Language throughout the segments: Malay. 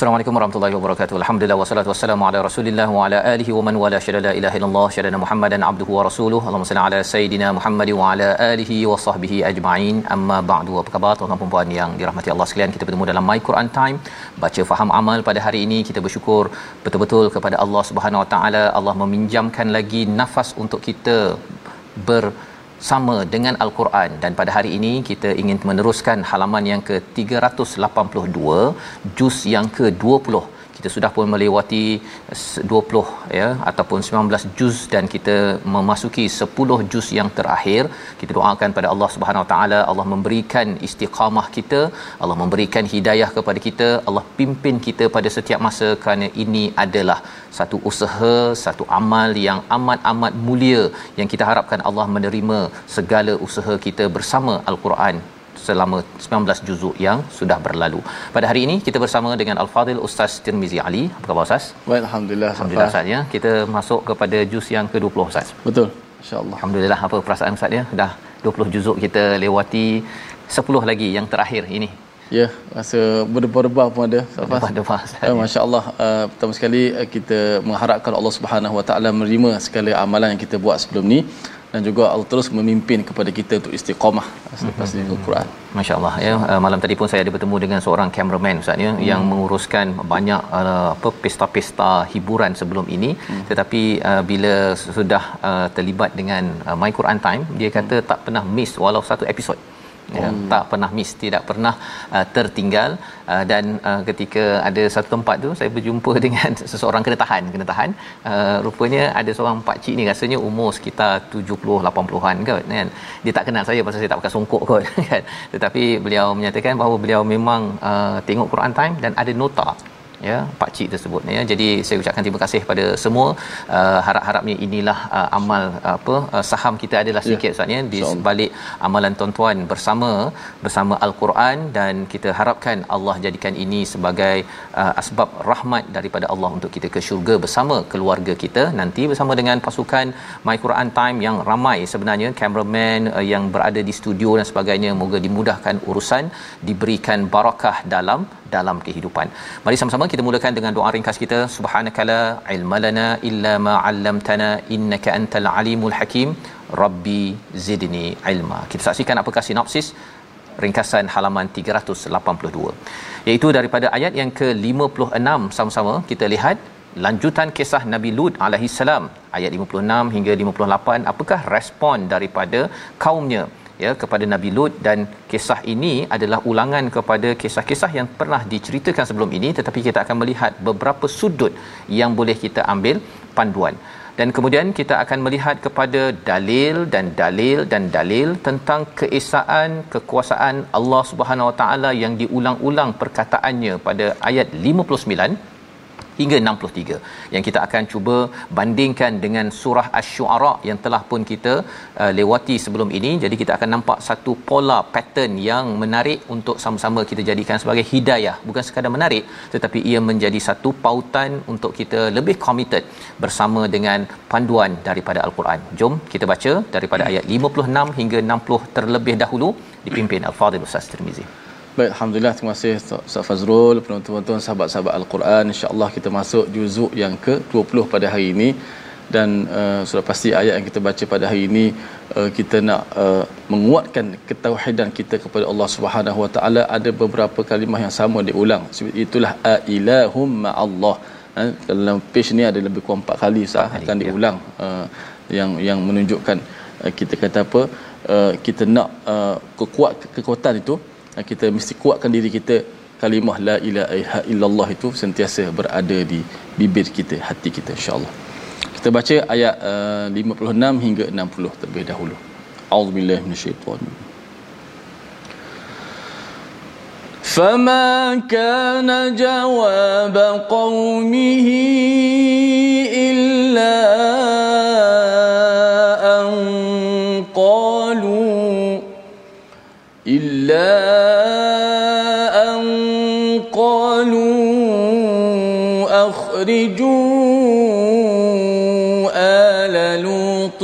Assalamualaikum warahmatullahi wabarakatuh. Alhamdulillah wassalatu wassalamu ala Rasulillah wa ala alihi wa man wala syada la ilaha illallah syada Muhammadan abduhu wa rasuluhu. Allahumma salli ala sayidina Muhammad wa ala alihi wa sahbihi ajma'in. Amma ba'du. Apa khabar tuan-tuan dan puan yang dirahmati Allah sekalian? Kita bertemu dalam My Quran Time, baca faham amal pada hari ini. Kita bersyukur betul-betul kepada Allah Subhanahu wa taala. Allah meminjamkan lagi nafas untuk kita ber sama dengan al-Quran. Dan pada hari ini kita ingin meneruskan halaman yang ke-382 juz yang ke-20 kita sudah pun melewati 20 ya ataupun 19 juz dan kita memasuki 10 juz yang terakhir kita doakan pada Allah Subhanahu Wa Taala. Allah memberikan istiqamah kita Allah memberikan hidayah kepada kita Allah pimpin kita pada setiap masa. Kerana ini adalah satu usaha satu amal yang amat-amat mulia yang kita harapkan Allah menerima segala usaha kita bersama al-Quran selama 19 juzuk yang sudah berlalu. Pada hari ini kita bersama dengan Al-Fadil Ustaz Tirmizi Ali. Apa khabar Ustaz? Baik, alhamdulillah. Alhamdulillah Ustaz ya. Kita masuk kepada juz yang ke-20 Ustaz. Betul. Insya-Allah. Alhamdulillah apa perasaan Ustaz ya? Dah 20 juzuk kita lewati 10 lagi yang terakhir ini. Ya, rasa berdebar-debar pun ada. Berdebar-debar. Uh, Masya-Allah, uh, pertama sekali uh, kita mengharapkan Allah Subhanahu Wa Taala menerima segala amalan yang kita buat sebelum ni dan juga Allah terus memimpin kepada kita untuk istiqamah selepas mm-hmm. Al-Quran. Masya-Allah ya. Uh, malam tadi pun saya ada bertemu dengan seorang cameraman Ustaz ya hmm. yang menguruskan banyak uh, apa pesta-pesta hiburan sebelum ini hmm. tetapi uh, bila sudah uh, terlibat dengan uh, My Quran Time dia kata hmm. tak pernah miss walau satu episod ya hmm. tak pernah miss tidak pernah uh, tertinggal. Uh, dan uh, ketika ada satu tempat tu saya berjumpa dengan seseorang kena tahan kena tahan. Uh, rupanya ada seorang pak cik ni rasanya umur sekitar 70 80-an kot kan? Dia tak kenal saya pasal saya tak pakai songkok kot kan? Tetapi beliau menyatakan bahawa beliau memang uh, tengok Quran time dan ada nota ya pak cik tersebut ya. Jadi saya ucapkan terima kasih pada semua uh, harap-harapnya inilah uh, amal uh, apa uh, saham kita adalah sedikit ya. Ustaz ya di sebalik amalan tuan-tuan bersama bersama al-Quran dan kita harapkan Allah jadikan ini sebagai uh, asbab rahmat daripada Allah untuk kita ke syurga bersama keluarga kita. Nanti bersama dengan pasukan My Quran Time yang ramai sebenarnya cameraman uh, yang berada di studio dan sebagainya. Moga dimudahkan urusan diberikan barakah dalam dalam kehidupan. Mari sama-sama kita mulakan dengan doa ringkas kita. Subhanakala ilmalana illa ma 'allamtana innaka antal alimul hakim. Rabbi zidni ilma. Kita saksikan apakah sinopsis ringkasan halaman 382 iaitu daripada ayat yang ke-56 sama-sama kita lihat lanjutan kisah Nabi Lut alaihi salam ayat 56 hingga 58 apakah respon daripada kaumnya ya kepada Nabi Lut. Dan kisah ini adalah ulangan kepada kisah-kisah yang pernah diceritakan sebelum ini. Tetapi kita akan melihat beberapa sudut yang boleh kita ambil panduan. Dan kemudian kita akan melihat kepada dalil dan dalil dan dalil tentang keesaan kekuasaan Allah Subhanahu Wa Taala yang diulang-ulang perkataannya pada ayat 59 hingga 63 yang kita akan cuba bandingkan dengan surah asy-syu'ara yang telah pun kita uh, lewati sebelum ini. Jadi kita akan nampak satu pola pattern yang menarik untuk sama-sama kita jadikan sebagai hidayah. Bukan sekadar menarik tetapi ia menjadi satu pautan untuk kita lebih committed bersama dengan panduan daripada al-Quran. Jom kita baca daripada ayat 56 hingga 60 terlebih dahulu. Dipimpin al-Fadhil Ustaz Tirmizi Baik, Alhamdulillah terima kasih Ustaz Fazrul, penonton-penonton sahabat-sahabat Al-Quran. InsyaAllah kita masuk juzuk yang ke-20 pada hari ini. Dan uh, sudah pasti ayat yang kita baca pada hari ini uh, kita nak uh, menguatkan ketauhidan kita kepada Allah Subhanahu Wa Taala ada beberapa kalimah yang sama diulang. Itulah ilahum ma'allah. Uh, dalam page ni ada lebih kurang 4 kali sah, akan diulang uh, yang yang menunjukkan uh, kita kata apa uh, kita nak uh, kekuat kekuatan itu kita mesti kuatkan diri kita kalimah la ilaha illallah itu sentiasa berada di bibir kita hati kita insyaallah kita baca ayat uh, 56 hingga 60 terlebih dahulu auzubillahi minasyaitanir فما كان جواب قومه إلا أخرجوا آل لوط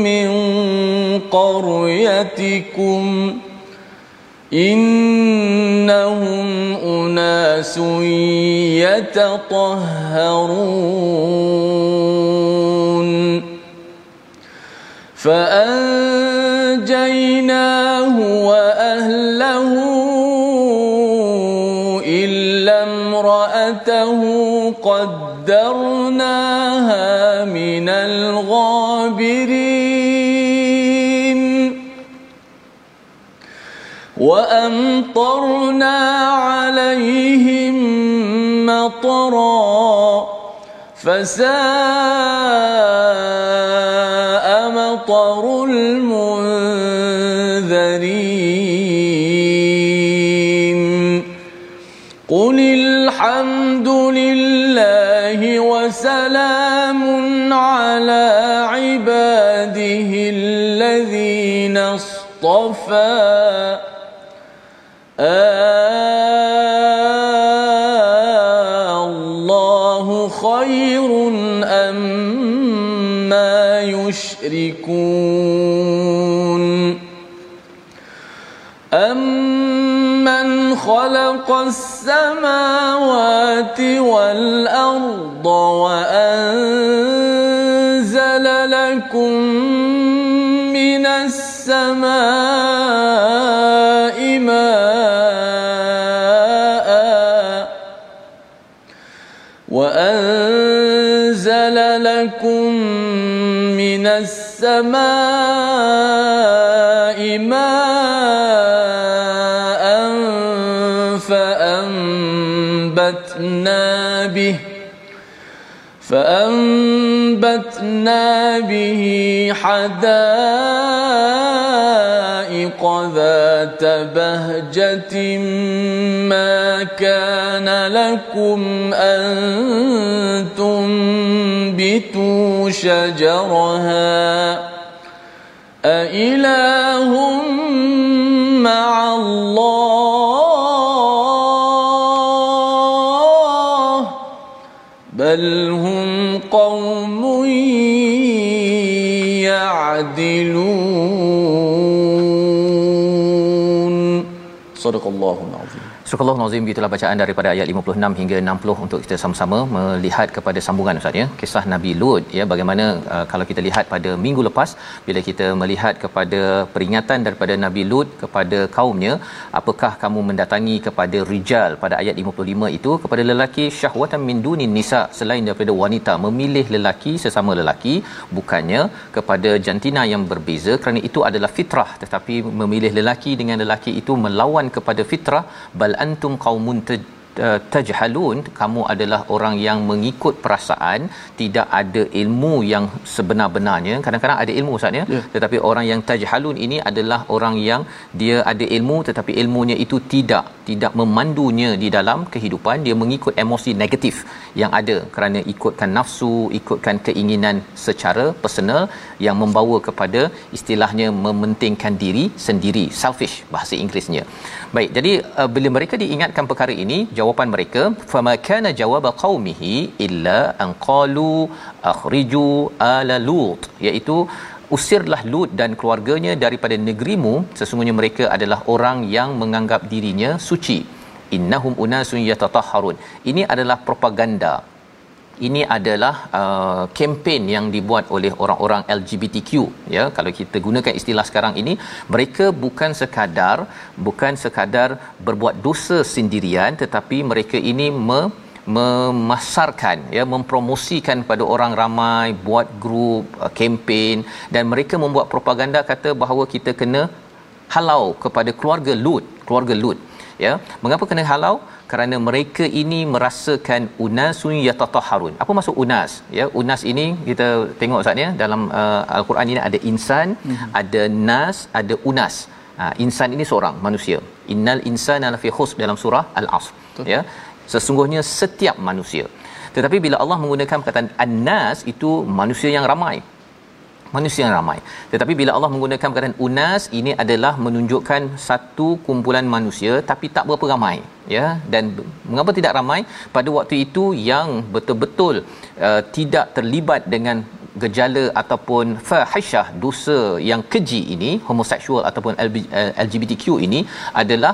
من قريتكم إنهم أناس يتطهرون فأنجيناه وأهله إلا امرأته قدرناها من الغابرين وأمطرنا عليهم مطرا فساء مطر المنذرين الله خير أم ما يشركون. أمن خلق السماوات والأرض وأنزل لكم من السماء السماء ماء فأنبتنا به فأنبتنا به حدائق ذات بهجة ما كان لكم أن تنبتوا شجرها أإله مع الله بل هم قوم يعدلون صدق الله Surah Nazim itulah bacaan daripada ayat 56 hingga 60 untuk kita sama-sama melihat kepada sambungan Ustaz ya. Kisah Nabi Lut ya bagaimana uh, kalau kita lihat pada minggu lepas bila kita melihat kepada peringatan daripada Nabi Lut kepada kaumnya apakah kamu mendatangi kepada rijal pada ayat 55 itu? Kepada lelaki syahwatan min dunin nisa selain daripada wanita memilih lelaki sesama lelaki bukannya kepada jantina yang berbeza. Kerana itu adalah fitrah tetapi memilih lelaki dengan lelaki itu melawan kepada fitrah bal antum qaumun uh, tajhalun kamu adalah orang yang mengikut perasaan tidak ada ilmu yang sebenar-benarnya. Kadang-kadang ada ilmu ustaz ya? Yeah. tetapi orang yang tajhalun ini adalah orang yang dia ada ilmu tetapi ilmunya itu tidak tidak memandunya di dalam kehidupan. Dia mengikut emosi negatif yang ada kerana ikutkan nafsu ikutkan keinginan secara personal yang membawa kepada istilahnya mementingkan diri sendiri. Selfish bahasa Inggerisnya. Baik jadi uh, bila mereka diingatkan perkara ini jawapan mereka fama kana jawab qaumihi illa an qalu akhriju ala lut. Iaitu usirlah Lut dan keluarganya daripada negerimu. Sesungguhnya mereka adalah orang yang menganggap dirinya suci. Innahum unasun yatatahharun. Ini adalah propaganda ini adalah uh, kempen yang dibuat oleh orang-orang LGBTQ ya. Kalau kita gunakan istilah sekarang ini mereka bukan sekadar bukan sekadar berbuat dosa sendirian tetapi mereka ini me, memasarkan ya mempromosikan kepada orang ramai buat grup uh, kempen dan mereka membuat propaganda kata bahawa kita kena halau kepada keluarga Lut keluarga Lut ya mengapa kena halau? Kerana mereka ini merasakan unasun yatatahharun. Apa maksud unas? Ya unas ini kita tengok Ustaz ya dalam uh, al-Quran ini ada insan hmm. ada nas ada unas. Ha, insan ini seorang manusia. Innal insana lafi khusr dalam surah al-asr. Ya sesungguhnya setiap manusia. Tetapi bila Allah menggunakan perkataan annas itu manusia yang ramai manusia yang ramai. Tetapi bila Allah menggunakan perkataan unas ini adalah menunjukkan satu kumpulan manusia tapi tak berapa ramai ya. Dan mengapa tidak ramai? Pada waktu itu yang betul-betul uh, tidak terlibat dengan gejala ataupun fahisyah dosa yang keji ini homoseksual ataupun LGBTQ uh, ini adalah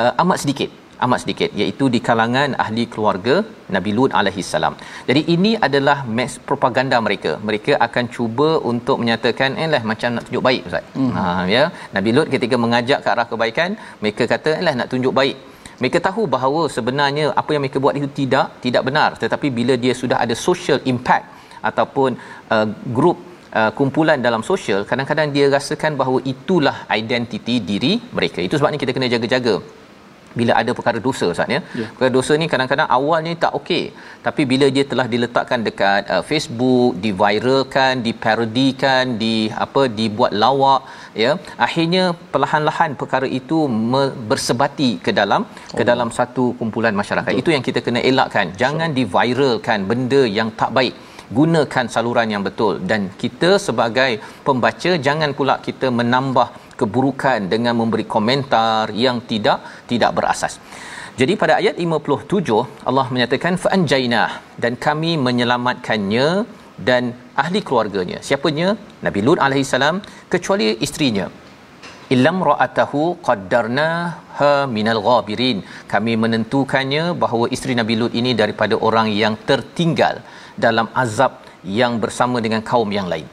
uh, amat sedikit amat sedikit iaitu di kalangan ahli keluarga Nabi Lut alaihi salam. Jadi ini adalah mass propaganda mereka. Mereka akan cuba untuk menyatakan eh lah macam nak tunjuk baik ustaz. Hmm. Ha ya. Nabi Lut ketika mengajak ke arah kebaikan, mereka kata eh lah nak tunjuk baik. Mereka tahu bahawa sebenarnya apa yang mereka buat itu tidak tidak benar tetapi bila dia sudah ada social impact ataupun uh, grup Uh, kumpulan dalam sosial kadang-kadang dia rasakan bahawa itulah identiti diri mereka itu sebabnya kita kena jaga-jaga bila ada perkara dosa Ustaz ya. Yeah. Perkara dosa ni kadang-kadang awalnya tak okey tapi bila dia telah diletakkan dekat uh, Facebook, diviralkan, diparodikan, di apa dibuat lawak ya, akhirnya perlahan-lahan perkara itu me- bersebati ke dalam oh. ke dalam satu kumpulan masyarakat. Betul. Itu yang kita kena elakkan. Jangan so. diviralkan benda yang tak baik gunakan saluran yang betul dan kita sebagai pembaca jangan pula kita menambah keburukan dengan memberi komentar yang tidak tidak berasas. Jadi pada ayat 57 Allah menyatakan fa'anjaina dan kami menyelamatkannya dan ahli keluarganya. Siapanya? Nabi Lut alaihi salam kecuali isterinya. Illam ra'atahu qaddarna ha minal ghabirin. Kami menentukannya bahawa isteri Nabi Lut ini daripada orang yang tertinggal dalam azab yang bersama dengan kaum yang lain.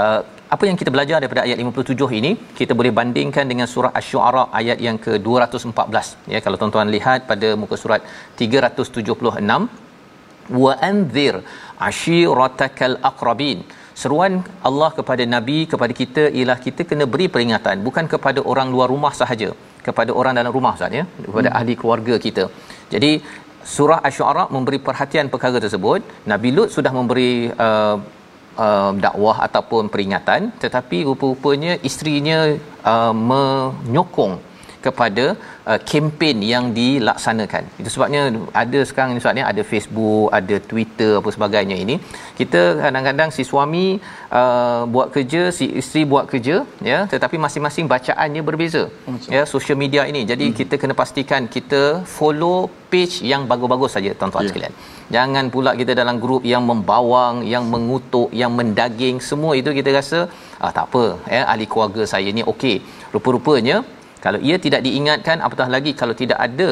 Uh, apa yang kita belajar daripada ayat 57 ini kita boleh bandingkan dengan surah asy-syu'ara ayat yang ke-214 ya kalau tuan-tuan lihat pada muka surat 376 wa anzir ashiratakal aqrabin. Seruan Allah kepada nabi kepada kita ialah kita kena beri peringatan bukan kepada orang luar rumah sahaja kepada orang dalam rumah Ustaz ya kepada hmm. ahli keluarga kita. Jadi surah asy-syu'ara memberi perhatian perkara tersebut. Nabi lut sudah memberi uh, uh, dakwah ataupun peringatan tetapi rupa-rupanya isterinya uh, menyokong kepada uh, kempen yang dilaksanakan. Itu sebabnya ada sekarang ni sebabnya ada Facebook, ada Twitter apa sebagainya ini. Kita kadang-kadang si suami uh, buat kerja, si isteri buat kerja ya, tetapi masing-masing bacaannya berbeza. Macam. Ya, social media ini. Jadi hmm. kita kena pastikan kita follow page yang bagus-bagus saja tuan-tuan yeah. sekalian. Jangan pula kita dalam grup yang membawang, yang mengutuk, yang mendaging, semua itu kita rasa ah tak apa ya ahli keluarga saya ni okey. Rupa-rupanya kalau ia tidak diingatkan apatah lagi kalau tidak ada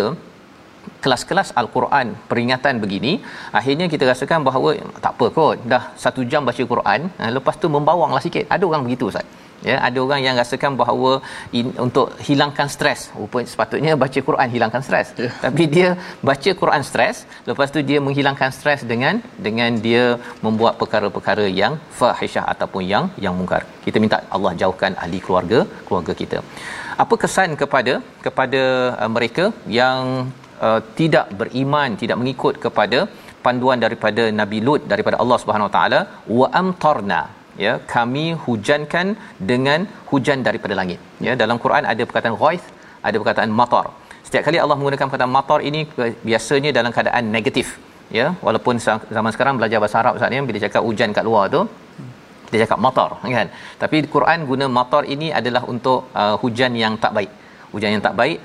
kelas-kelas al-Quran peringatan begini akhirnya kita rasakan bahawa tak apa kot dah satu jam baca Quran eh, lepas tu membawanglah sikit. Ada orang begitu ustaz. Ya ada orang yang rasakan bahawa in, untuk hilangkan stres. Rupanya sepatutnya baca Quran hilangkan stres. Yeah. tapi dia baca Quran stres lepas tu dia menghilangkan stres dengan dengan dia membuat perkara-perkara yang fahisyah ataupun yang yang mungkar. Kita minta Allah jauhkan ahli keluarga keluarga kita apa kesan kepada kepada uh, mereka yang uh, tidak beriman tidak mengikut kepada panduan daripada Nabi Lut daripada Allah Subhanahu Wa Taala? Wa amtarna ya kami hujankan dengan hujan daripada langit. Ya dalam Quran ada perkataan ghaith ada perkataan matar. Setiap kali Allah menggunakan perkataan matar ini biasanya dalam keadaan negatif. Ya walaupun zaman sekarang belajar bahasa Arab Ustaz ya bila cakap hujan kat luar tu dia cakap matar kan? Tapi Quran guna matar ini adalah untuk uh, hujan yang tak baik. Hujan yang tak baik.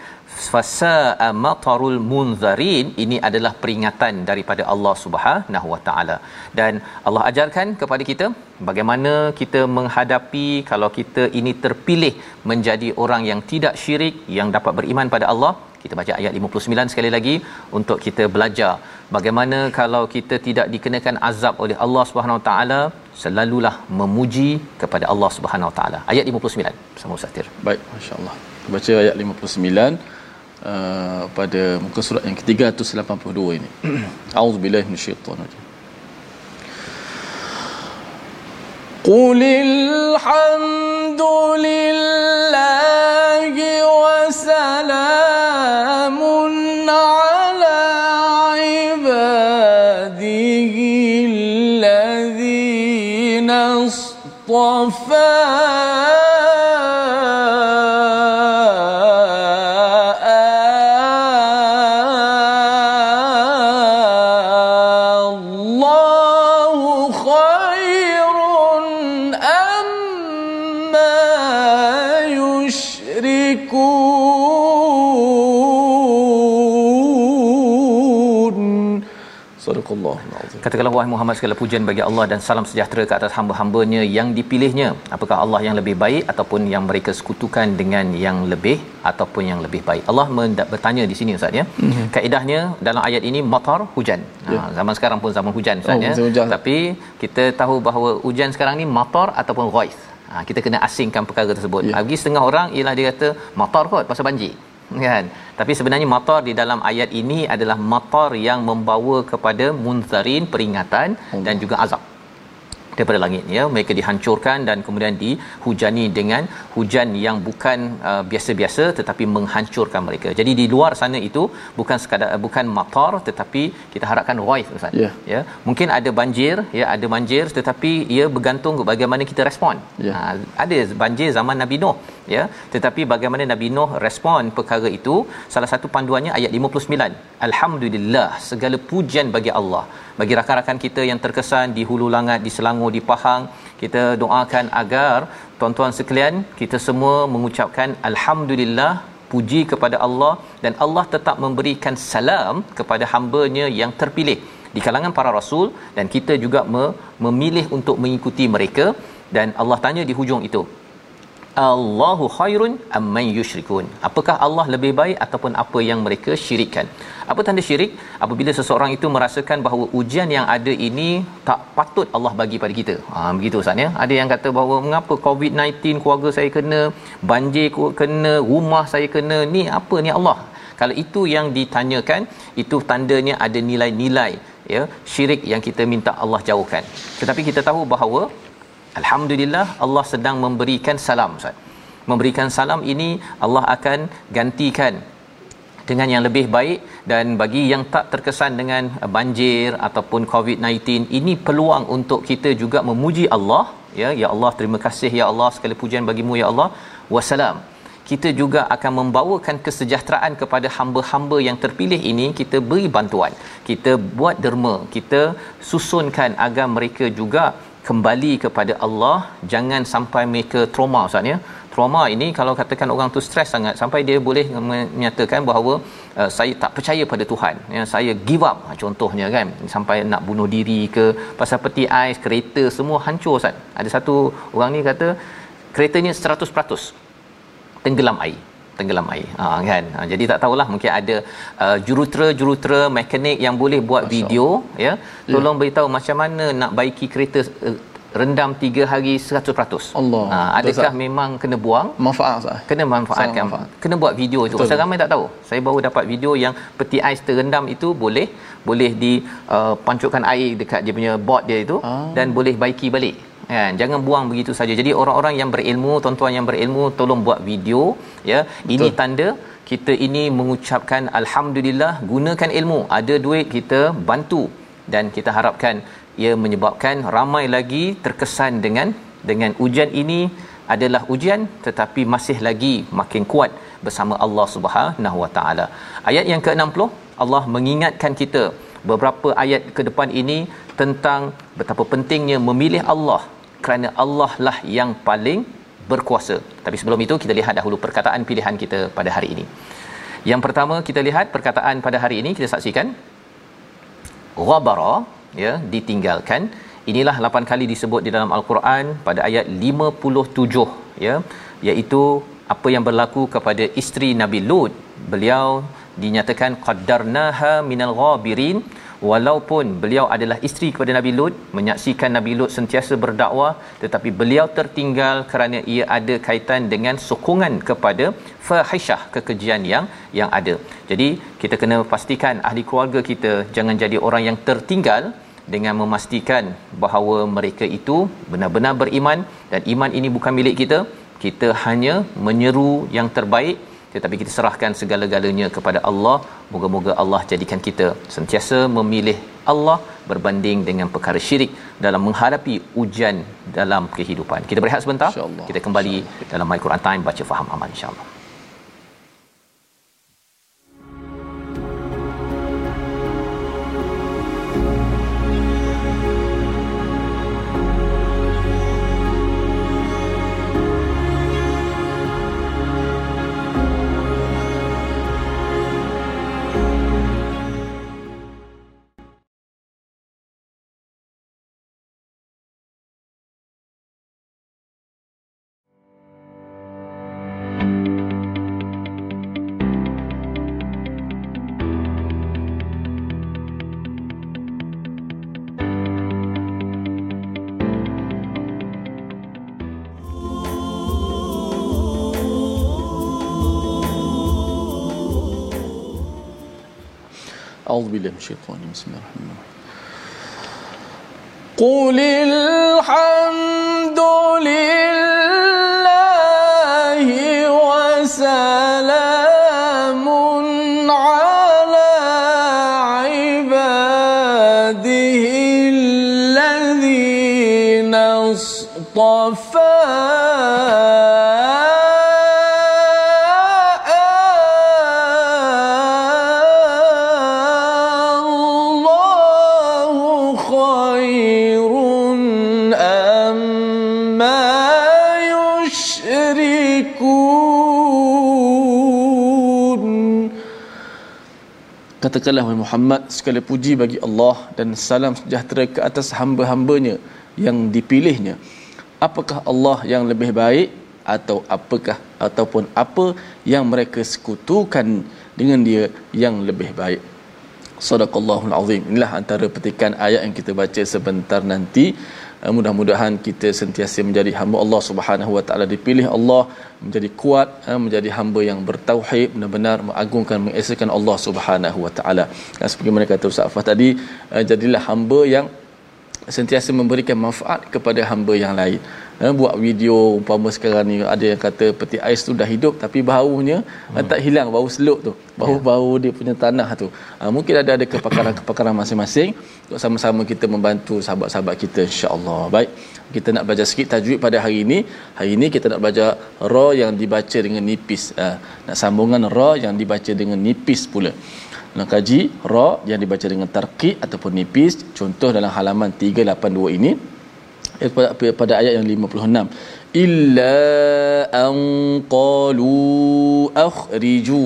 Fasa matarul munzarin ini adalah peringatan daripada Allah Subhanahu wa taala. Dan Allah ajarkan kepada kita bagaimana kita menghadapi kalau kita ini terpilih menjadi orang yang tidak syirik yang dapat beriman pada Allah. Kita baca ayat 59 sekali lagi untuk kita belajar bagaimana kalau kita tidak dikenakan azab oleh Allah Subhanahu Wa Taala selalulah memuji kepada Allah Subhanahu Wa Taala ayat 59 bersama Ustaz Tir baik masyaallah baca ayat 59 Uh, pada muka surat yang ke-382 ini. A'udzubillahi minasyaitonir rajim. قل الحمد لله وسلام اصطفى Katakanlah wahai Muhammad segala pujian bagi Allah dan salam sejahtera ke atas hamba-hambanya yang dipilihnya. Apakah Allah yang lebih baik ataupun yang mereka sekutukan dengan yang lebih ataupun yang lebih baik? Allah mendak- bertanya di sini Ustaz ya. Mm-hmm. Kaedahnya dalam ayat ini matar hujan. Yeah. Ha, zaman sekarang pun zaman hujan Ustaz Oh, ya. hujan. Tapi kita tahu bahawa hujan sekarang ni matar ataupun ghaith. Ha, kita kena asingkan perkara tersebut. Ya. Yeah. Bagi setengah orang ialah dia kata matar kot pasal banjir. Kan? Tapi sebenarnya matar di dalam ayat ini adalah matar yang membawa kepada munzarin peringatan Hmm. dan juga azab daripada langit ya mereka dihancurkan dan kemudian dihujani dengan hujan yang bukan uh, biasa-biasa tetapi menghancurkan mereka. Jadi di luar sana itu bukan sekadar uh, bukan matar tetapi kita harapkan ghaith Ustaz. Ya. ya. Mungkin ada banjir, ya ada banjir tetapi ia bergantung bagaimana kita respon. Ya. Ha, ada banjir zaman Nabi Nuh ya tetapi bagaimana Nabi Nuh respon perkara itu salah satu panduannya ayat 59 alhamdulillah segala pujian bagi Allah bagi rakan-rakan kita yang terkesan di Hulu Langat di Selangor di Pahang kita doakan agar tuan-tuan sekalian kita semua mengucapkan alhamdulillah puji kepada Allah dan Allah tetap memberikan salam kepada hamba-Nya yang terpilih di kalangan para rasul dan kita juga me- memilih untuk mengikuti mereka dan Allah tanya di hujung itu Allahu khairun amman yushrikun. Apakah Allah lebih baik ataupun apa yang mereka syirikkan? Apa tanda syirik? Apabila seseorang itu merasakan bahawa ujian yang ada ini tak patut Allah bagi pada kita. Ha begitu Ustaz ya. Ada yang kata bahawa mengapa COVID-19 keluarga saya kena, banjir kena, rumah saya kena, ni apa ni Allah? Kalau itu yang ditanyakan, itu tandanya ada nilai-nilai ya syirik yang kita minta Allah jauhkan. Tetapi kita tahu bahawa Alhamdulillah Allah sedang memberikan salam Ustaz. Memberikan salam ini Allah akan gantikan dengan yang lebih baik dan bagi yang tak terkesan dengan banjir ataupun COVID-19 ini peluang untuk kita juga memuji Allah. Ya ya Allah terima kasih ya Allah segala pujian bagimu ya Allah. Wassalam. Kita juga akan membawakan kesejahteraan kepada hamba-hamba yang terpilih ini. Kita beri bantuan. Kita buat derma. Kita susunkan agar mereka juga kembali kepada Allah jangan sampai mereka trauma ustaz ya. Trauma ini kalau katakan orang tu stres sangat sampai dia boleh menyatakan bahawa uh, saya tak percaya pada Tuhan ya. Saya give up Ha, contohnya kan sampai nak bunuh diri ke pasal peti ais kereta semua hancur ustaz. Ada satu orang ni kata keretanya 100% tenggelam air tenggelam air. Ha, kan? Ha, jadi tak tahulah mungkin ada uh, jurutera-jurutera mekanik yang boleh buat Masya video ya. Tolong beritahu macam mana nak baiki kereta uh, rendam 3 hari 100% Allah. ha, Betul, adakah Ustaz. memang kena buang Manfaat sah. kena manfaatkan manfaat. kena buat video itu Betul. pasal ramai tak tahu saya baru dapat video yang peti ais terendam itu boleh boleh di uh, air dekat dia punya board dia itu Ah. dan boleh baiki balik kan jangan buang begitu saja jadi orang-orang yang berilmu tuan-tuan yang berilmu tolong buat video ya ini tanda kita ini mengucapkan alhamdulillah gunakan ilmu ada duit kita bantu dan kita harapkan ia menyebabkan ramai lagi terkesan dengan dengan ujian ini adalah ujian tetapi masih lagi makin kuat bersama Allah Subhanahu Wa Taala. Ayat yang ke-60 Allah mengingatkan kita beberapa ayat ke depan ini tentang betapa pentingnya memilih Allah kerana Allah lah yang paling berkuasa. Tapi sebelum itu kita lihat dahulu perkataan pilihan kita pada hari ini. Yang pertama kita lihat perkataan pada hari ini kita saksikan ghabara ya ditinggalkan. Inilah 8 kali disebut di dalam al-Quran pada ayat 57 ya iaitu apa yang berlaku kepada isteri Nabi Lut. Beliau dinyatakan qaddarnaha minal ghabirin walaupun beliau adalah isteri kepada Nabi Lut menyaksikan Nabi Lut sentiasa berdakwah tetapi beliau tertinggal kerana ia ada kaitan dengan sokongan kepada fahisyah kekejian yang yang ada. Jadi kita kena pastikan ahli keluarga kita jangan jadi orang yang tertinggal dengan memastikan bahawa mereka itu benar-benar beriman. Dan iman ini bukan milik kita. Kita hanya menyeru yang terbaik tetapi kita serahkan segala-galanya kepada Allah. Moga-moga Allah jadikan kita sentiasa memilih Allah berbanding dengan perkara syirik dalam menghadapi ujian dalam kehidupan. Kita berehat sebentar. Kita kembali dalam My Quran Time. Baca faham aman insya-Allah أعوذ بالله من الشيطان بسم الله الرحمن الرحيم. قل الحمد لله وسلام على عباده الذين اصطفى Katakanlah wahai Muhammad segala puji bagi Allah dan salam sejahtera ke atas hamba-hambanya yang dipilihnya. Apakah Allah yang lebih baik atau apakah ataupun apa yang mereka sekutukan dengan dia yang lebih baik. Sadaqallahul azim. Inilah antara petikan ayat yang kita baca sebentar nanti. Uh, mudah-mudahan kita sentiasa menjadi hamba Allah Subhanahu wa taala dipilih Allah menjadi kuat uh, menjadi hamba yang bertauhid benar-benar mengagungkan mengesakan Allah Subhanahu wa taala. Dan seperti mana kata Ustaz Afah tadi, uh, jadilah hamba yang sentiasa memberikan manfaat kepada hamba yang lain. Ha, buat video umpama sekarang ni ada yang kata peti ais tu dah hidup tapi baunya hmm. tak hilang bau seluk tu. Bau-bau ya. dia punya tanah tu. Ha, mungkin ada ada kepakaran-kepakaran masing-masing untuk sama-sama kita membantu sahabat-sahabat kita insya-Allah. Baik. Kita nak belajar sikit tajwid pada hari ini. Hari ini kita nak belajar ra yang dibaca dengan nipis. Ha, nak sambungan ra yang dibaca dengan nipis pula nak kaji ra yang dibaca dengan tarqiq ataupun nipis contoh dalam halaman 382 ini pada, pada ayat yang 56 illa an qalu akhriju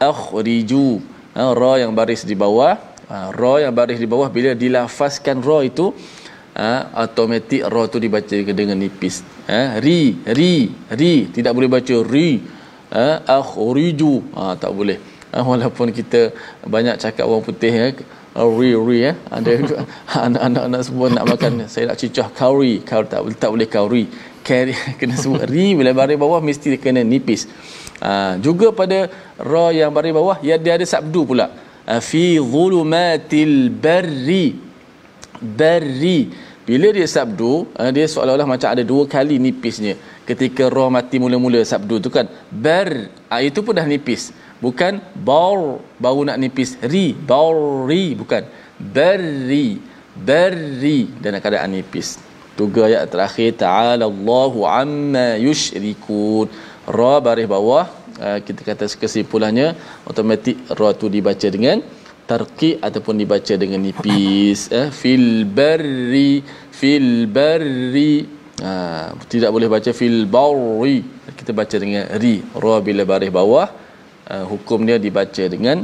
akhriju. Ha, ra yang baris di bawah ha, ra yang baris di bawah bila dilafazkan ra itu ha, automatik ra tu dibaca dengan nipis. Ha, ri ri ri. Tidak boleh baca ri. Ha, akhriju. Ha, tak boleh ha, walaupun kita banyak cakap orang putih ya. Ri ri ya. Ada anak-anak semua nak makan. Saya nak cicah kauri. Kau tak boleh tak boleh kauri. Carry kena sebut ri. Bila baris bawah mesti kena nipis. Ha, juga pada ra yang baris bawah ya dia ada sabdu pula. Fi zulumatil barri. Barri. Bila dia sabdu dia seolah-olah macam ada dua kali nipisnya. Ketika roh mati mula-mula sabdu tu kan. Bar itu pun dah nipis bukan bar baru nak nipis ri. Bari bukan. Barri barri dan keadaan nipis. Tiga ayat terakhir ta'ala Allahu amma yusyrikun ra baris bawah uh, kita kata kesimpulannya automatik ra tu dibaca dengan tarqiq ataupun dibaca dengan nipis. Eh fil barri fil barri ha, tidak boleh baca fil barri kita baca dengan ri. Ra bila baris bawah uh, hukumnya dibaca dengan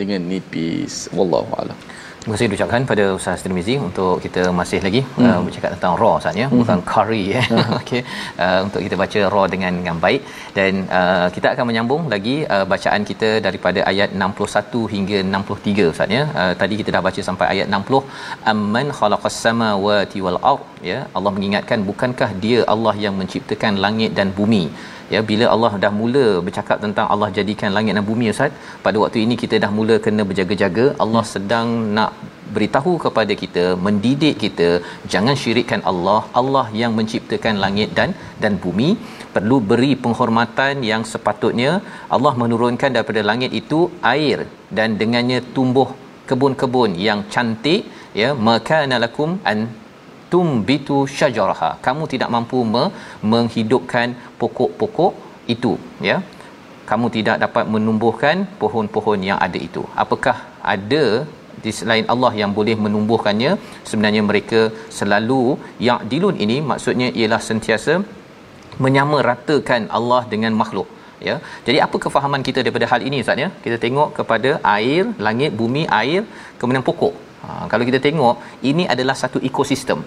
dengan nipis wallahu alam Terima kasih diucapkan pada Ustaz Tirmizi untuk kita masih lagi hmm. uh, bercakap tentang raw Ustaz ya, hmm. bukan curry ya. Okey. Uh, untuk kita baca raw dengan dengan baik dan uh, kita akan menyambung lagi uh, bacaan kita daripada ayat 61 hingga 63 Ustaz ya. Uh, tadi kita dah baca sampai ayat 60 amman khalaqas samawati wal ard ya. Allah mengingatkan bukankah dia Allah yang menciptakan langit dan bumi ya bila Allah dah mula bercakap tentang Allah jadikan langit dan bumi Ustaz pada waktu ini kita dah mula kena berjaga-jaga. Allah sedang nak beritahu kepada kita mendidik kita jangan syirikkan Allah. Allah yang menciptakan langit dan dan bumi. Perlu beri penghormatan yang sepatutnya. Allah menurunkan daripada langit itu air dan dengannya tumbuh kebun-kebun yang cantik. Ya maka lakum an tumbitu syajaraha. Kamu tidak mampu me- menghidupkan pokok-pokok itu ya. Kamu tidak dapat menumbuhkan pohon-pohon yang ada itu. Apakah ada di selain Allah yang boleh menumbuhkannya? Sebenarnya mereka selalu yang dilun ini maksudnya ialah sentiasa menyamaratakan Allah dengan makhluk ya. Jadi apa kefahaman kita daripada hal ini ustaz ya? Kita tengok kepada air langit bumi air kemudian pokok. Ha, kalau kita tengok ini adalah satu ekosistem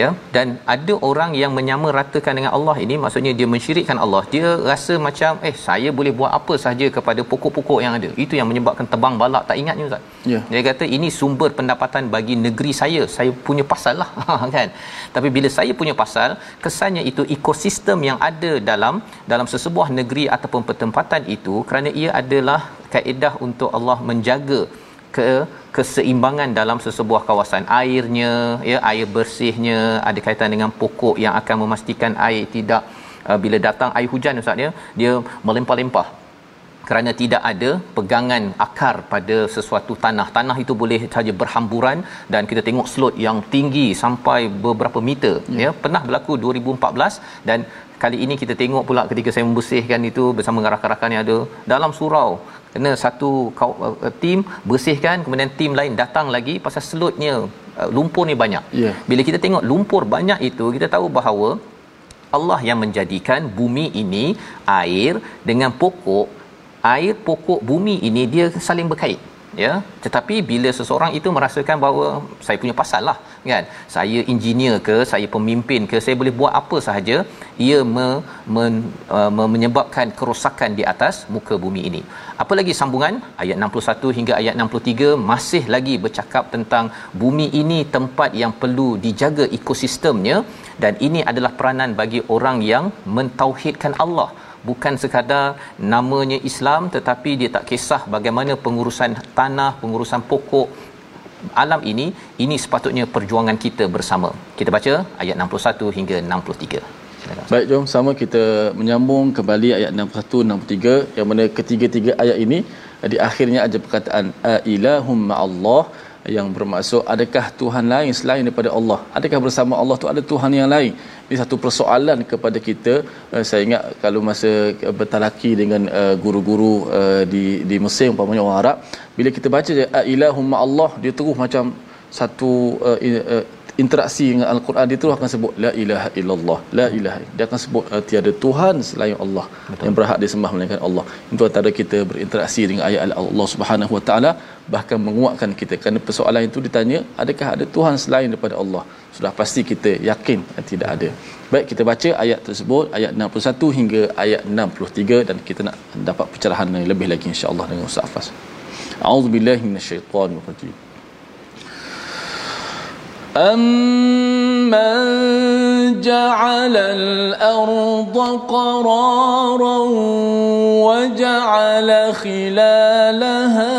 ya dan ada orang yang menyamaratakan dengan Allah ini maksudnya dia mensyirikkan Allah. Dia rasa macam eh saya boleh buat apa sahaja kepada pokok-pokok yang ada. Itu yang menyebabkan tebang balak tak ingatnya ustaz? Ya. Dia kata ini sumber pendapatan bagi negeri saya. Saya punya pasal lah. Kan? Tapi bila saya punya pasal kesannya itu ekosistem yang ada dalam dalam sesebuah negeri ataupun pertempatan itu kerana ia adalah kaedah untuk Allah menjaga ke keseimbangan dalam sesebuah kawasan. Airnya ya air bersihnya ada kaitan dengan pokok yang akan memastikan air tidak uh, bila datang air hujan ustaz ya. Dia melempah-lempah kerana tidak ada pegangan akar pada sesuatu tanah. Tanah itu boleh saja berhamburan dan kita tengok slot yang tinggi sampai beberapa meter ya, ya. Pernah berlaku 2014 dan kali ini kita tengok pula ketika saya membersihkan itu bersama rakan-rakan yang ada dalam surau kena satu uh, tim bersihkan kemudian tim lain datang lagi pasal slotnya uh, lumpur ni banyak. Yeah. Bila kita tengok lumpur banyak itu kita tahu bahawa Allah yang menjadikan bumi ini air dengan pokok air pokok bumi ini dia saling berkait ya tetapi bila seseorang itu merasakan bahawa saya punya pasal lah kan? Saya engineer ke saya pemimpin ke saya boleh buat apa sahaja ia me, men, uh, menyebabkan kerosakan di atas muka bumi ini. Apalagi sambungan? Ayat 61 hingga ayat 63 masih lagi bercakap tentang bumi ini tempat yang perlu dijaga ekosistemnya dan ini adalah peranan bagi orang yang mentauhidkan Allah bukan sekadar namanya Islam tetapi dia tak kisah bagaimana pengurusan tanah, pengurusan pokok alam ini ini sepatutnya perjuangan kita bersama. Kita baca ayat 61 hingga 63. Baik jom sama kita menyambung kembali ayat 61 63 yang mana ketiga-tiga ayat ini di akhirnya ada perkataan ilahum Allah yang bermaksud adakah Tuhan lain selain daripada Allah? Adakah bersama Allah tu ada Tuhan yang lain? Ini satu persoalan kepada kita. Uh, saya ingat kalau masa bertalaki dengan uh, guru-guru uh, di di Mesir umpamanya orang Arab bila kita baca ilahum Allah dia terus macam satu uh, uh, interaksi dengan al-Quran dia terus akan sebut la ilaha illallah. La ilaha dia akan sebut uh, tiada tuhan selain Allah Betul. yang berhak disembah melainkan Allah. Itu antara kita berinteraksi dengan ayat Allah Subhanahu wa taala bahkan menguatkan kita. Kerana persoalan itu ditanya adakah ada tuhan selain daripada Allah? Sudah pasti kita yakin uh, tidak ada. Baik kita baca ayat tersebut ayat 61 hingga ayat 63 dan kita nak dapat pencerahan lebih lagi insya-Allah dengan Ustaz Afas A'udzubillahi minasyaitonirrajim أَمَّنْ جَعَلَ الْأَرْضَ قَرَارًا وَجَعَلَ خِلَالَهَا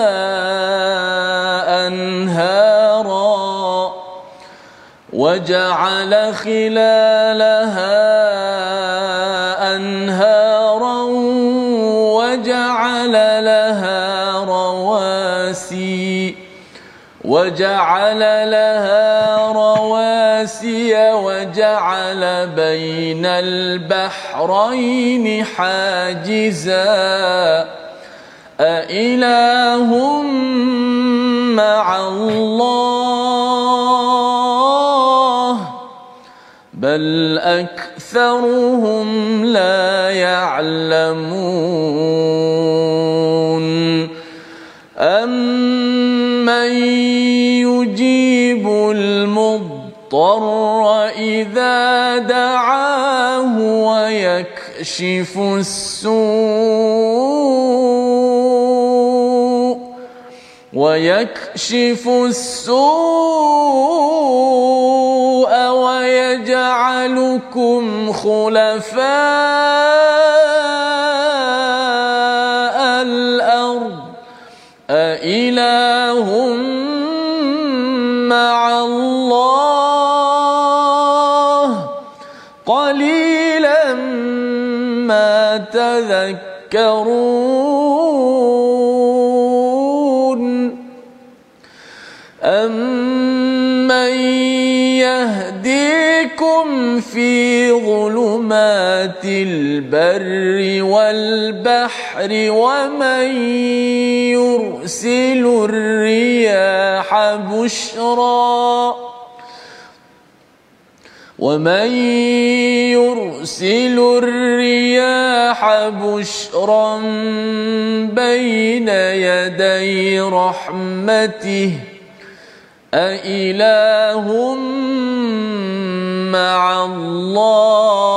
أَنْهَارًا وَجَعَلَ خِلَالَهَا أَنْهَارًا وَجَعَلَ لَهَا وجعل لها رواسي وجعل بين البحرين حاجزا. أإله مع الله؟ بل أكثرهم لا يعلمون. أمن يجيب المضطر إذا دعاه ويكشف السوء ويكشف السوء ويجعلكم خلفاء الأرض. أإله مع الله قليلا ما تذكرون. يهديكم في ظلمات البر والبحر ومن يرسل الرياح بشرا ومن يرسل الرياح بشرا بين يدي رحمته أإله مع الله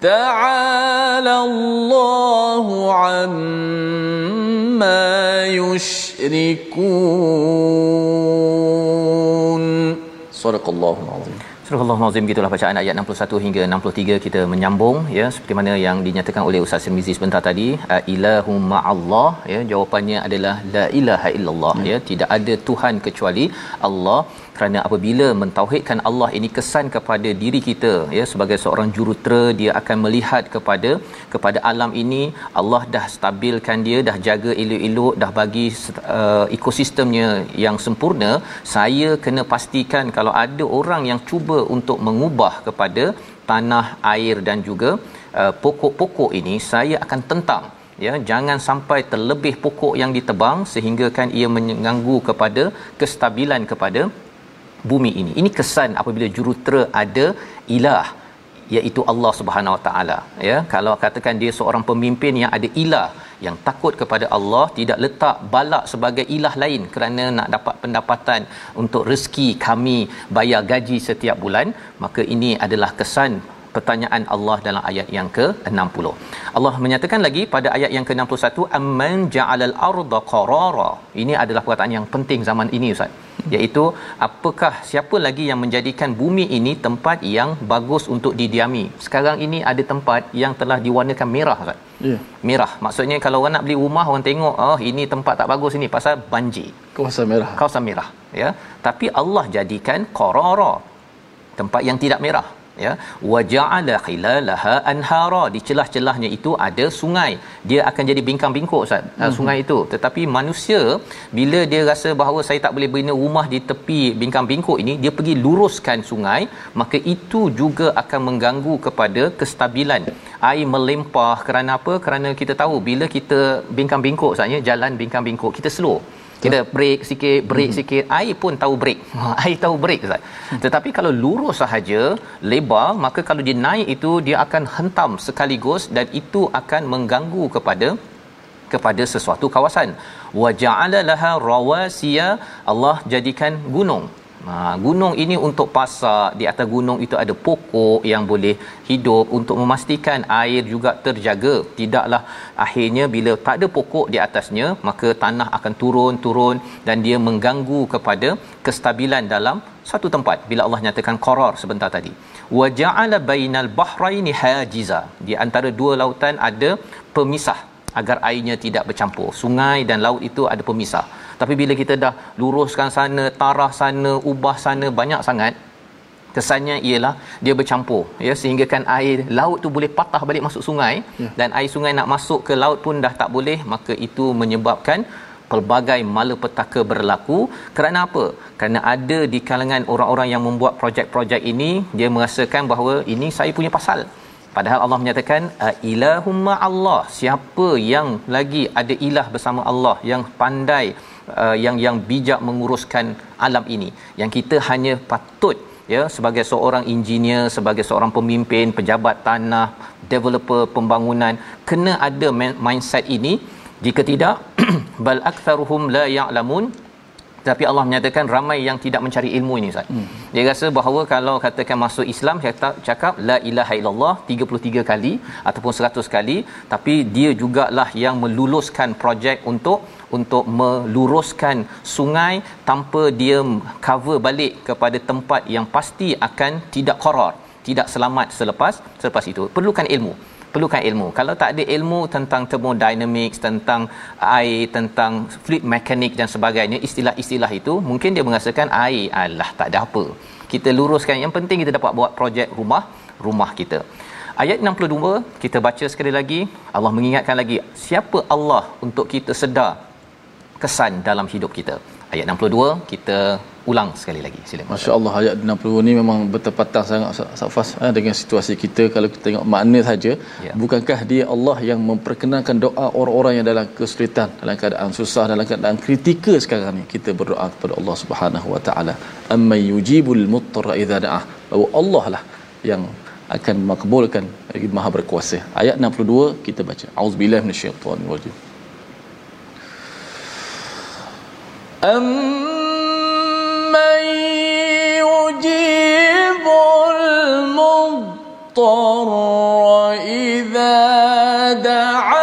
تعالى الله عما يشركون. صدق الله العظيم. Surah Al-Azim gitulah bacaan ayat 61 hingga 63 kita menyambung ya seperti mana yang dinyatakan oleh Ustaz Sirmizi sebentar tadi ilahum ma'allah ya jawapannya adalah la ilaha illallah ya. ya tidak ada tuhan kecuali Allah kerana apabila mentauhidkan Allah ini kesan kepada diri kita ya sebagai seorang jurutera dia akan melihat kepada kepada alam ini Allah dah stabilkan dia dah jaga elok-elok dah bagi uh, ekosistemnya yang sempurna saya kena pastikan kalau ada orang yang cuba untuk mengubah kepada tanah air dan juga uh, pokok-pokok ini saya akan tentang ya jangan sampai terlebih pokok yang ditebang sehingga kan ia mengganggu kepada kestabilan kepada bumi ini. Ini kesan apabila jurutera ada ilah iaitu Allah Subhanahu Wa Taala ya kalau katakan dia seorang pemimpin yang ada ilah yang takut kepada Allah tidak letak balak sebagai ilah lain kerana nak dapat pendapatan untuk rezeki kami bayar gaji setiap bulan maka ini adalah kesan pertanyaan Allah dalam ayat yang ke-60. Allah menyatakan lagi pada ayat yang ke-61 amman ja'alal arda qarara. Ini adalah perkataan yang penting zaman ini ustaz. Iaitu apakah siapa lagi yang menjadikan bumi ini tempat yang bagus untuk didiami. Sekarang ini ada tempat yang telah diwarnakan merah ustaz. Ya. Merah. Maksudnya kalau orang nak beli rumah orang tengok oh ini tempat tak bagus ini pasal banjir. Kawasan merah. Kawasan merah ya. Tapi Allah jadikan qarara tempat yang tidak merah ya. Waja'ala khilalaha anhara. Di celah-celahnya itu ada sungai. Dia akan jadi bingkang-bingkuk ustaz. Mm-hmm. sungai itu. Tetapi manusia bila dia rasa bahawa saya tak boleh bina rumah di tepi bingkang-bingkuk ini dia pergi luruskan sungai maka itu juga akan mengganggu kepada kestabilan. Air melimpah kerana apa? Kerana kita tahu bila kita bingkang-bingkuk ustaz ya jalan bingkang-bingkuk kita slow kita break sikit break hmm. sikit air pun tahu break air tahu break hmm. tetapi kalau lurus sahaja lebar maka kalau dia naik itu dia akan hentam sekaligus dan itu akan mengganggu kepada kepada sesuatu kawasan wa ja'ala laha rawasiya Allah jadikan gunung Ha, gunung ini untuk pasak di atas gunung itu ada pokok yang boleh hidup. Untuk memastikan air juga terjaga tidaklah akhirnya bila tak ada pokok di atasnya maka tanah akan turun-turun dan dia mengganggu kepada kestabilan dalam satu tempat. Bila Allah nyatakan qarar sebentar tadi. Wa ja'ala bainal bahraini hajiza. Di antara dua lautan ada pemisah agar airnya tidak bercampur. Sungai dan laut itu ada pemisah tapi bila kita dah luruskan sana tarah sana ubah sana banyak sangat kesannya ialah dia bercampur ya. Sehingga kan air laut tu boleh patah balik masuk sungai ya. dan air sungai nak masuk ke laut pun dah tak boleh maka itu menyebabkan pelbagai malapetaka berlaku. Kerana apa? Kerana ada di kalangan orang-orang yang membuat projek-projek ini dia merasakan bahawa ini saya punya pasal. Padahal Allah menyatakan ilahum Allah siapa yang lagi ada ilah bersama Allah yang pandai uh, yang yang bijak menguruskan alam ini. Yang kita hanya patut ya sebagai seorang engineer sebagai seorang pemimpin pejabat tanah developer pembangunan kena ada mindset ini. Jika tidak bal aktsaruhum la ya'lamun tapi Allah menyatakan ramai yang tidak mencari ilmu ini Ustaz. Hmm. Dia rasa bahawa kalau katakan masuk Islam cakap, cakap la ilaha illallah 33 kali ataupun 100 kali tapi dia jugalah yang meluluskan projek untuk untuk meluruskan sungai tanpa dia cover balik kepada tempat yang pasti akan tidak korar, tidak selamat selepas selepas itu. Perlukan ilmu perlukan ilmu. Kalau tak ada ilmu tentang thermodynamics, tentang air, tentang fluid mechanics dan sebagainya, istilah-istilah itu mungkin dia merasakan air alah tak ada apa. Kita luruskan yang penting kita dapat buat projek rumah rumah kita. Ayat 62 kita baca sekali lagi Allah mengingatkan lagi siapa Allah untuk kita sedar kesan dalam hidup kita. Ayat 62 kita ulang sekali lagi. Silakan. Masya-Allah ayat 60 ni memang bertepatan sangat Safas eh, dengan situasi kita. Kalau kita tengok makna saja ya. bukankah dia Allah yang memperkenankan doa orang-orang yang dalam kesulitan dalam keadaan susah dalam keadaan kritikal sekarang ni? Kita berdoa kepada Allah Subhanahu wa taala. Amman yujibul muttarra idza da'ah. Bahawa Allah lah yang akan makbulkan maha berkuasa. Ayat 62 kita baca. Auzubillahi minasyaitanir rajim أمن يجيب المضطر إذا دعاه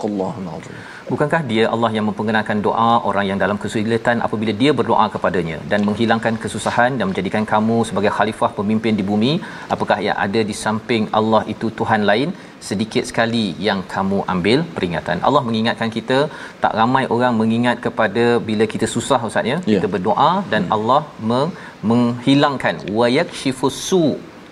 sadaqallahul azim Bukankah dia Allah yang memperkenalkan doa orang yang dalam kesulitan apabila dia berdoa kepadanya dan menghilangkan kesusahan dan menjadikan kamu sebagai khalifah pemimpin di bumi? Apakah yang ada di samping Allah itu Tuhan lain? Sedikit sekali yang kamu ambil peringatan. Allah mengingatkan kita, tak ramai orang mengingat kepada bila kita susah Ustaz ya. Ya. Kita berdoa dan Allah meng- menghilangkan wa yakshifus su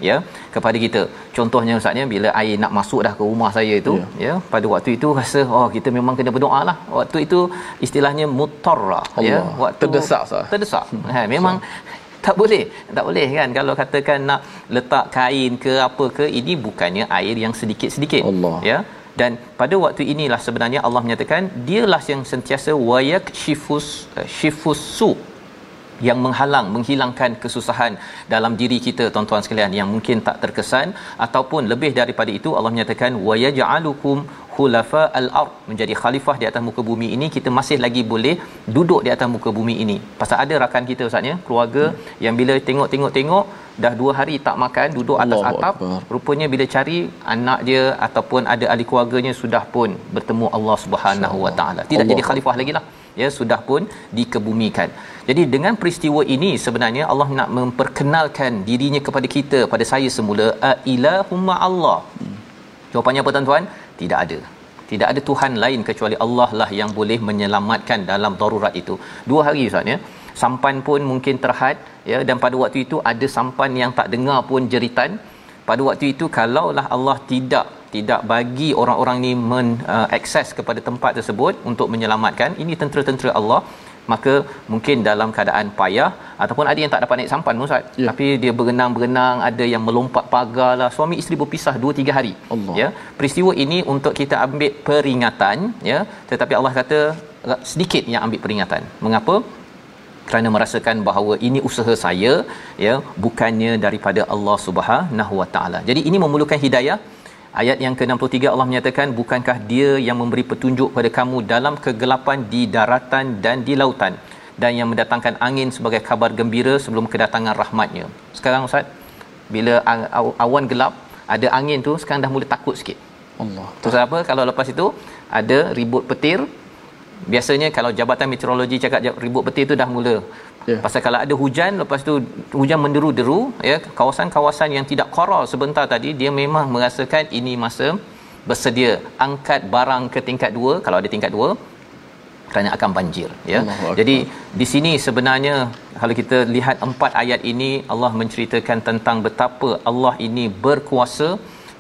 ya kepada kita contohnya ustaznya bila air nak masuk dah ke rumah saya itu Ya. ya pada waktu itu rasa oh kita memang kena berdoa lah waktu itu istilahnya mutarra ya waktu Terdesak, sah. terdesak ha memang tak boleh tak boleh kan kalau katakan nak letak kain ke apa ke ini bukannya air yang sedikit-sedikit Allah. ya dan pada waktu inilah sebenarnya Allah menyatakan dialah yang sentiasa wayak shifus shifus su yang menghalang menghilangkan kesusahan dalam diri kita tuan-tuan sekalian yang mungkin tak terkesan ataupun lebih daripada itu Allah menyatakan wa yaj'alukum khulafa al-ard menjadi khalifah di atas muka bumi ini kita masih lagi boleh duduk di atas muka bumi ini pasal ada rakan kita ustaz ya keluarga hmm. yang bila tengok-tengok-tengok dah dua hari tak makan duduk atas Allahu atap Akbar. rupanya bila cari anak dia ataupun ada ahli keluarganya sudah pun bertemu Allah Subhanahu Wa Taala tidak Allah jadi khalifah lagi lah ya sudah pun dikebumikan. Jadi dengan peristiwa ini sebenarnya Allah nak memperkenalkan dirinya kepada kita pada saya semula a ilahumma Allah. Jawapannya apa tuan-tuan? Tidak ada. Tidak ada Tuhan lain kecuali Allah lah yang boleh menyelamatkan dalam darurat itu. Dua hari Ustaz ya. Sampan pun mungkin terhad ya dan pada waktu itu ada sampan yang tak dengar pun jeritan. Pada waktu itu kalaulah Allah tidak tidak bagi orang-orang ni mengakses uh, kepada tempat tersebut untuk menyelamatkan ini tentera-tentera Allah maka mungkin dalam keadaan payah ataupun ada yang tak dapat naik sampan Ustaz. Ya. tapi dia berenang-berenang ada yang melompat pagar lah. Suami isteri berpisah 2 3 hari. Allah. ya. Peristiwa ini untuk kita ambil peringatan ya. Tetapi Allah kata sedikit yang ambil peringatan. Mengapa? Kerana merasakan bahawa ini usaha saya ya bukannya daripada Allah Subhanahu Wa Taala. Jadi ini memerlukan hidayah Ayat yang ke-63 Allah menyatakan bukankah dia yang memberi petunjuk pada kamu dalam kegelapan di daratan dan di lautan dan yang mendatangkan angin sebagai kabar gembira sebelum kedatangan rahmatnya. Sekarang Ustaz, bila awan gelap, ada angin tu sekarang dah mula takut sikit. Allah. Terus apa? Kalau lepas itu ada ribut petir, biasanya kalau jabatan meteorologi cakap ribut petir tu dah mula Yeah. Pasal kalau ada hujan lepas tu hujan menderu-deru ya kawasan-kawasan yang tidak koral sebentar tadi dia memang merasakan ini masa bersedia angkat barang ke tingkat 2 kalau ada tingkat 2 kerana akan banjir ya. Jadi di sini sebenarnya kalau kita lihat empat ayat ini Allah menceritakan tentang betapa Allah ini berkuasa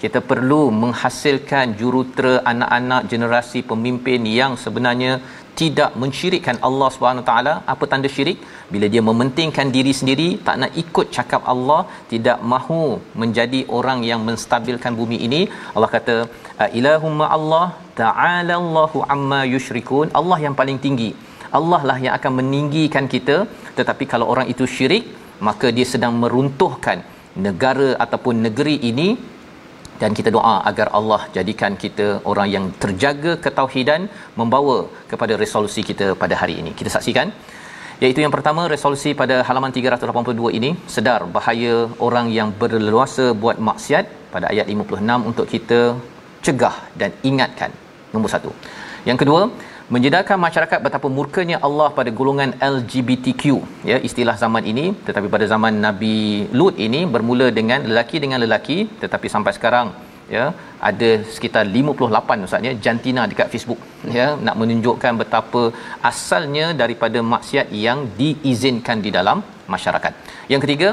kita perlu menghasilkan jurutera anak-anak generasi pemimpin yang sebenarnya tidak mensyirikkan Allah Subhanahu taala apa tanda syirik? Bila dia mementingkan diri sendiri tak nak ikut cakap Allah tidak mahu menjadi orang yang menstabilkan bumi ini Allah kata ilahum Allah ta'ala Allahu amma yusyrikun Allah yang paling tinggi. Allah lah yang akan meninggikan kita. Tetapi kalau orang itu syirik maka dia sedang meruntuhkan negara ataupun negeri ini dan kita doa agar Allah jadikan kita orang yang terjaga ketauhidan membawa kepada resolusi kita pada hari ini. Kita saksikan iaitu yang pertama resolusi pada halaman 382 ini sedar bahaya orang yang berleluasa buat maksiat pada ayat 56 untuk kita cegah dan ingatkan. Nombor satu. Yang kedua, menjedarkan masyarakat betapa murkanya Allah pada golongan LGBTQ ya istilah zaman ini tetapi pada zaman Nabi Lut ini bermula dengan lelaki dengan lelaki tetapi sampai sekarang ya ada sekitar 58 ustaznya jantina dekat Facebook. Ya nak menunjukkan betapa asalnya daripada maksiat yang diizinkan di dalam masyarakat. Yang ketiga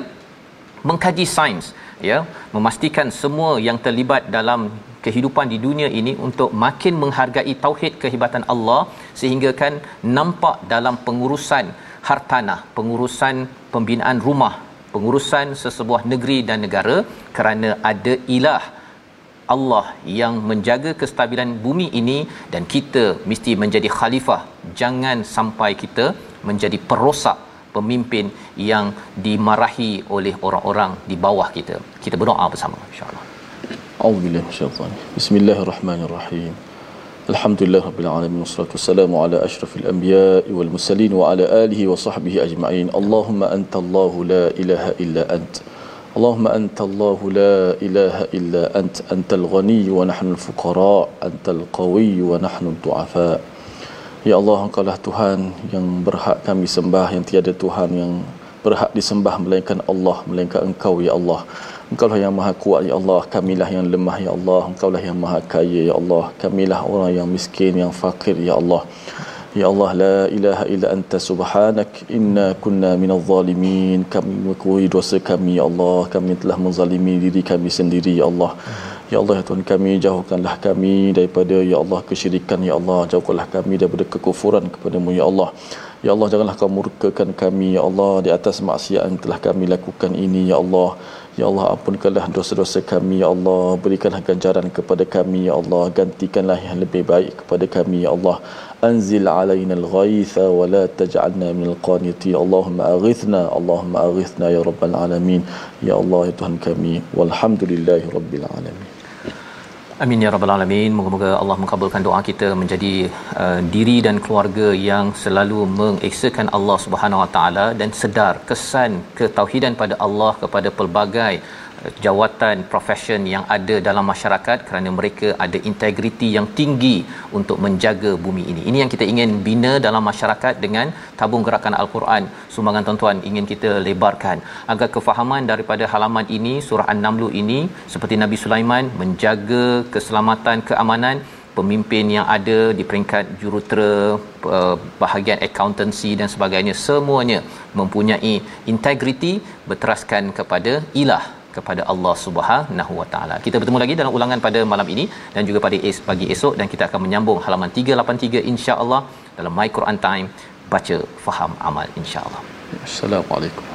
mengkaji sains. Ya memastikan semua yang terlibat dalam kehidupan di dunia ini untuk makin menghargai tauhid kehebatan Allah sehingga kan nampak dalam pengurusan hartanah, pengurusan pembinaan rumah, pengurusan sesebuah negeri dan negara kerana ada ilah Allah yang menjaga kestabilan bumi ini dan kita mesti menjadi khalifah. Jangan sampai kita menjadi perosak pemimpin yang dimarahi oleh orang-orang di bawah kita. Kita berdoa bersama insyaallah أعوذ بالله من الشيطان بسم الله الرحمن الرحيم الحمد لله رب العالمين والصلاة والسلام على أشرف الأنبياء والمرسلين وعلى آله وصحبه أجمعين اللهم أنت الله لا إله إلا أنت اللهم أنت الله لا إله إلا أنت أنت الغني ونحن الفقراء أنت القوي ونحن الضعفاء يا الله engkaulah Tuhan yang berhak kami sembah yang tiada Tuhan yang berhak disembah melainkan Allah melainkan Engkau ya Allah Engkau lah yang maha kuat ya Allah Kamilah yang lemah ya Allah Engkau lah yang maha kaya ya Allah Kamilah orang yang miskin yang fakir ya Allah Ya Allah la ilaha illa anta subhanak inna kunna minal zalimin kami mengakui dosa kami ya Allah kami telah menzalimi diri kami sendiri ya Allah Ya Allah ya Tuhan kami jauhkanlah kami daripada ya Allah kesyirikan ya Allah jauhkanlah kami daripada kekufuran kepadamu ya Allah Ya Allah janganlah kau murkakan kami ya Allah di atas maksiat yang telah kami lakukan ini ya Allah Ya Allah ampunkanlah dosa-dosa kami Ya Allah. Berikanlah ganjaran kepada kami Ya Allah. Gantikanlah yang lebih baik kepada kami Ya Allah. Anzil alaina al-ghaitha wa la taj'alna min al-qaniti Allahumma aghithna Allahumma aghithna ya rabbal alamin. Ya Allah ya Tuhan kami. Walhamdulillahi rabbil alamin Amin ya rabbal alamin. Moga-moga Allah mengabulkan doa kita menjadi uh, diri dan keluarga yang selalu mengesakan Allah Subhanahu Wa Taala dan sedar kesan ketauhidan pada Allah kepada pelbagai jawatan profession yang ada dalam masyarakat kerana mereka ada integriti yang tinggi untuk menjaga bumi ini. Ini yang kita ingin bina dalam masyarakat dengan tabung gerakan Al-Quran. Sumbangan tuan-tuan ingin kita lebarkan agar kefahaman daripada halaman ini surah An-Naml ini seperti Nabi Sulaiman menjaga keselamatan keamanan pemimpin yang ada di peringkat jurutera uh, bahagian accountancy dan sebagainya semuanya mempunyai integriti berteraskan kepada ilah kepada Allah Subhanahu Wa Taala. Kita bertemu lagi dalam ulangan pada malam ini dan juga pada es pagi esok dan kita akan menyambung halaman 383 insya-Allah dalam My Quran Time baca faham amal insya-Allah. Assalamualaikum.